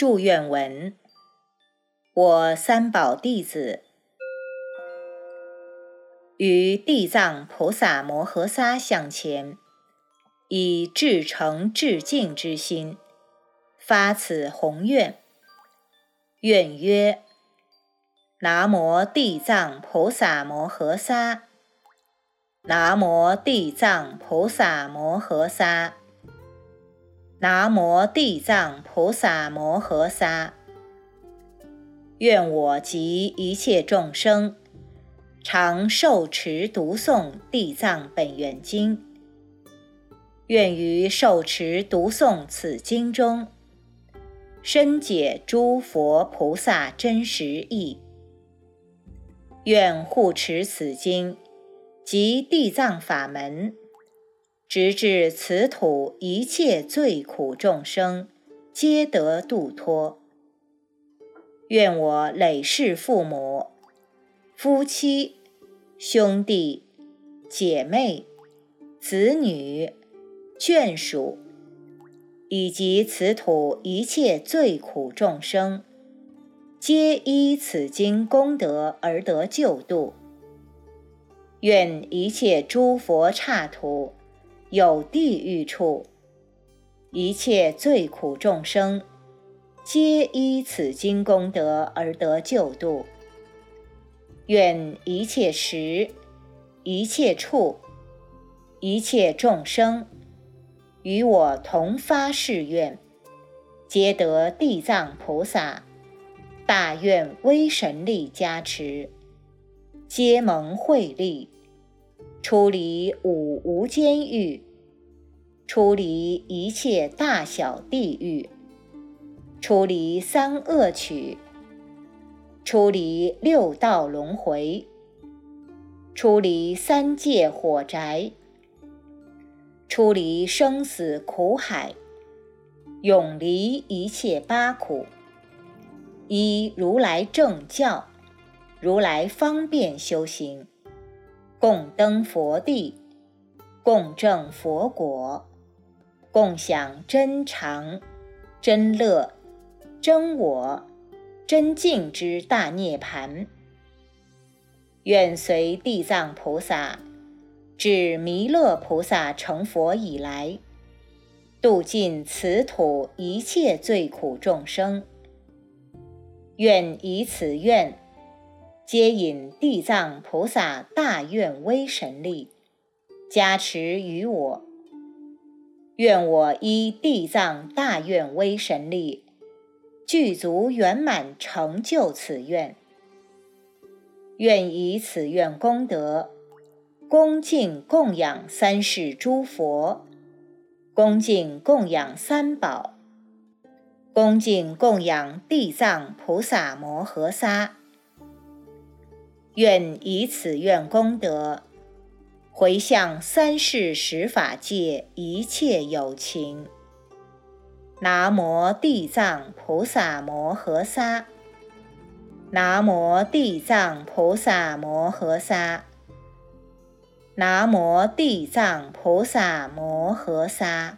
祝愿文：我三宝弟子于地藏菩萨摩诃萨向前，以至诚至敬之心，发此宏愿。愿曰：南无地藏菩萨摩诃萨。南无地藏菩萨摩诃萨。南无地藏菩萨摩诃萨，愿我及一切众生常受持读诵地藏本愿经。愿于受持读诵此经中，深解诸佛菩萨真实义。愿护持此经及地藏法门。直至此土一切罪苦众生，皆得度脱。愿我累世父母、夫妻、兄弟、姐妹、子女、眷属，以及此土一切罪苦众生，皆依此经功德而得救度。愿一切诸佛刹土。有地狱处，一切罪苦众生，皆依此经功德而得救度。愿一切时、一切处、一切众生，与我同发誓愿，皆得地藏菩萨大愿威神力加持，皆蒙惠利。出离五无间狱，出离一切大小地狱，出离三恶趣，出离六道轮回，出离三界火宅，出离生死苦海，永离一切八苦，依如来正教，如来方便修行。共登佛地，共证佛果，共享真常、真乐、真我、真净之大涅盘。愿随地藏菩萨至弥勒菩萨成佛以来，度尽此土一切罪苦众生。愿以此愿。皆引地藏菩萨大愿威神力加持于我，愿我依地藏大愿威神力具足圆满成就此愿。愿以此愿功德，恭敬供养三世诸佛，恭敬供养三宝，恭敬供养地藏菩萨摩诃萨。愿以此愿功德，回向三世十法界一切有情。南无地藏菩萨摩诃萨。南无地藏菩萨摩诃萨。南无地藏菩萨摩诃萨。